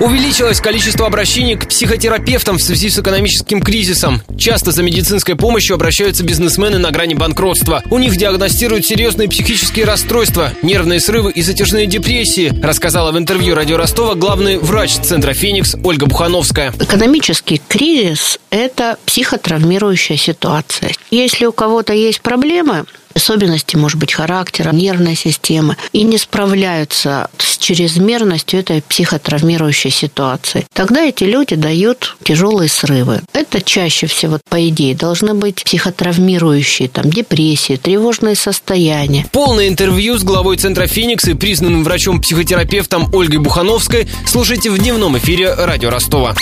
Увеличилось количество обращений к психотерапевтам в связи с экономическим кризисом. Часто за медицинской помощью обращаются бизнесмены на грани банкротства. У них диагностируют серьезные психические расстройства, нервные срывы и затяжные депрессии, рассказала в интервью радио Ростова главный врач Центра «Феникс» Ольга Бухановская. Экономический кризис – это психотравмирующая ситуация. Если у кого-то есть проблемы, особенности, может быть, характера, нервной системы, и не справляются с чрезмерностью этой психотравмирующей ситуации. Тогда эти люди дают тяжелые срывы. Это чаще всего, по идее, должны быть психотравмирующие, там, депрессии, тревожные состояния. Полное интервью с главой Центра «Феникс» и признанным врачом-психотерапевтом Ольгой Бухановской слушайте в дневном эфире радио Ростова.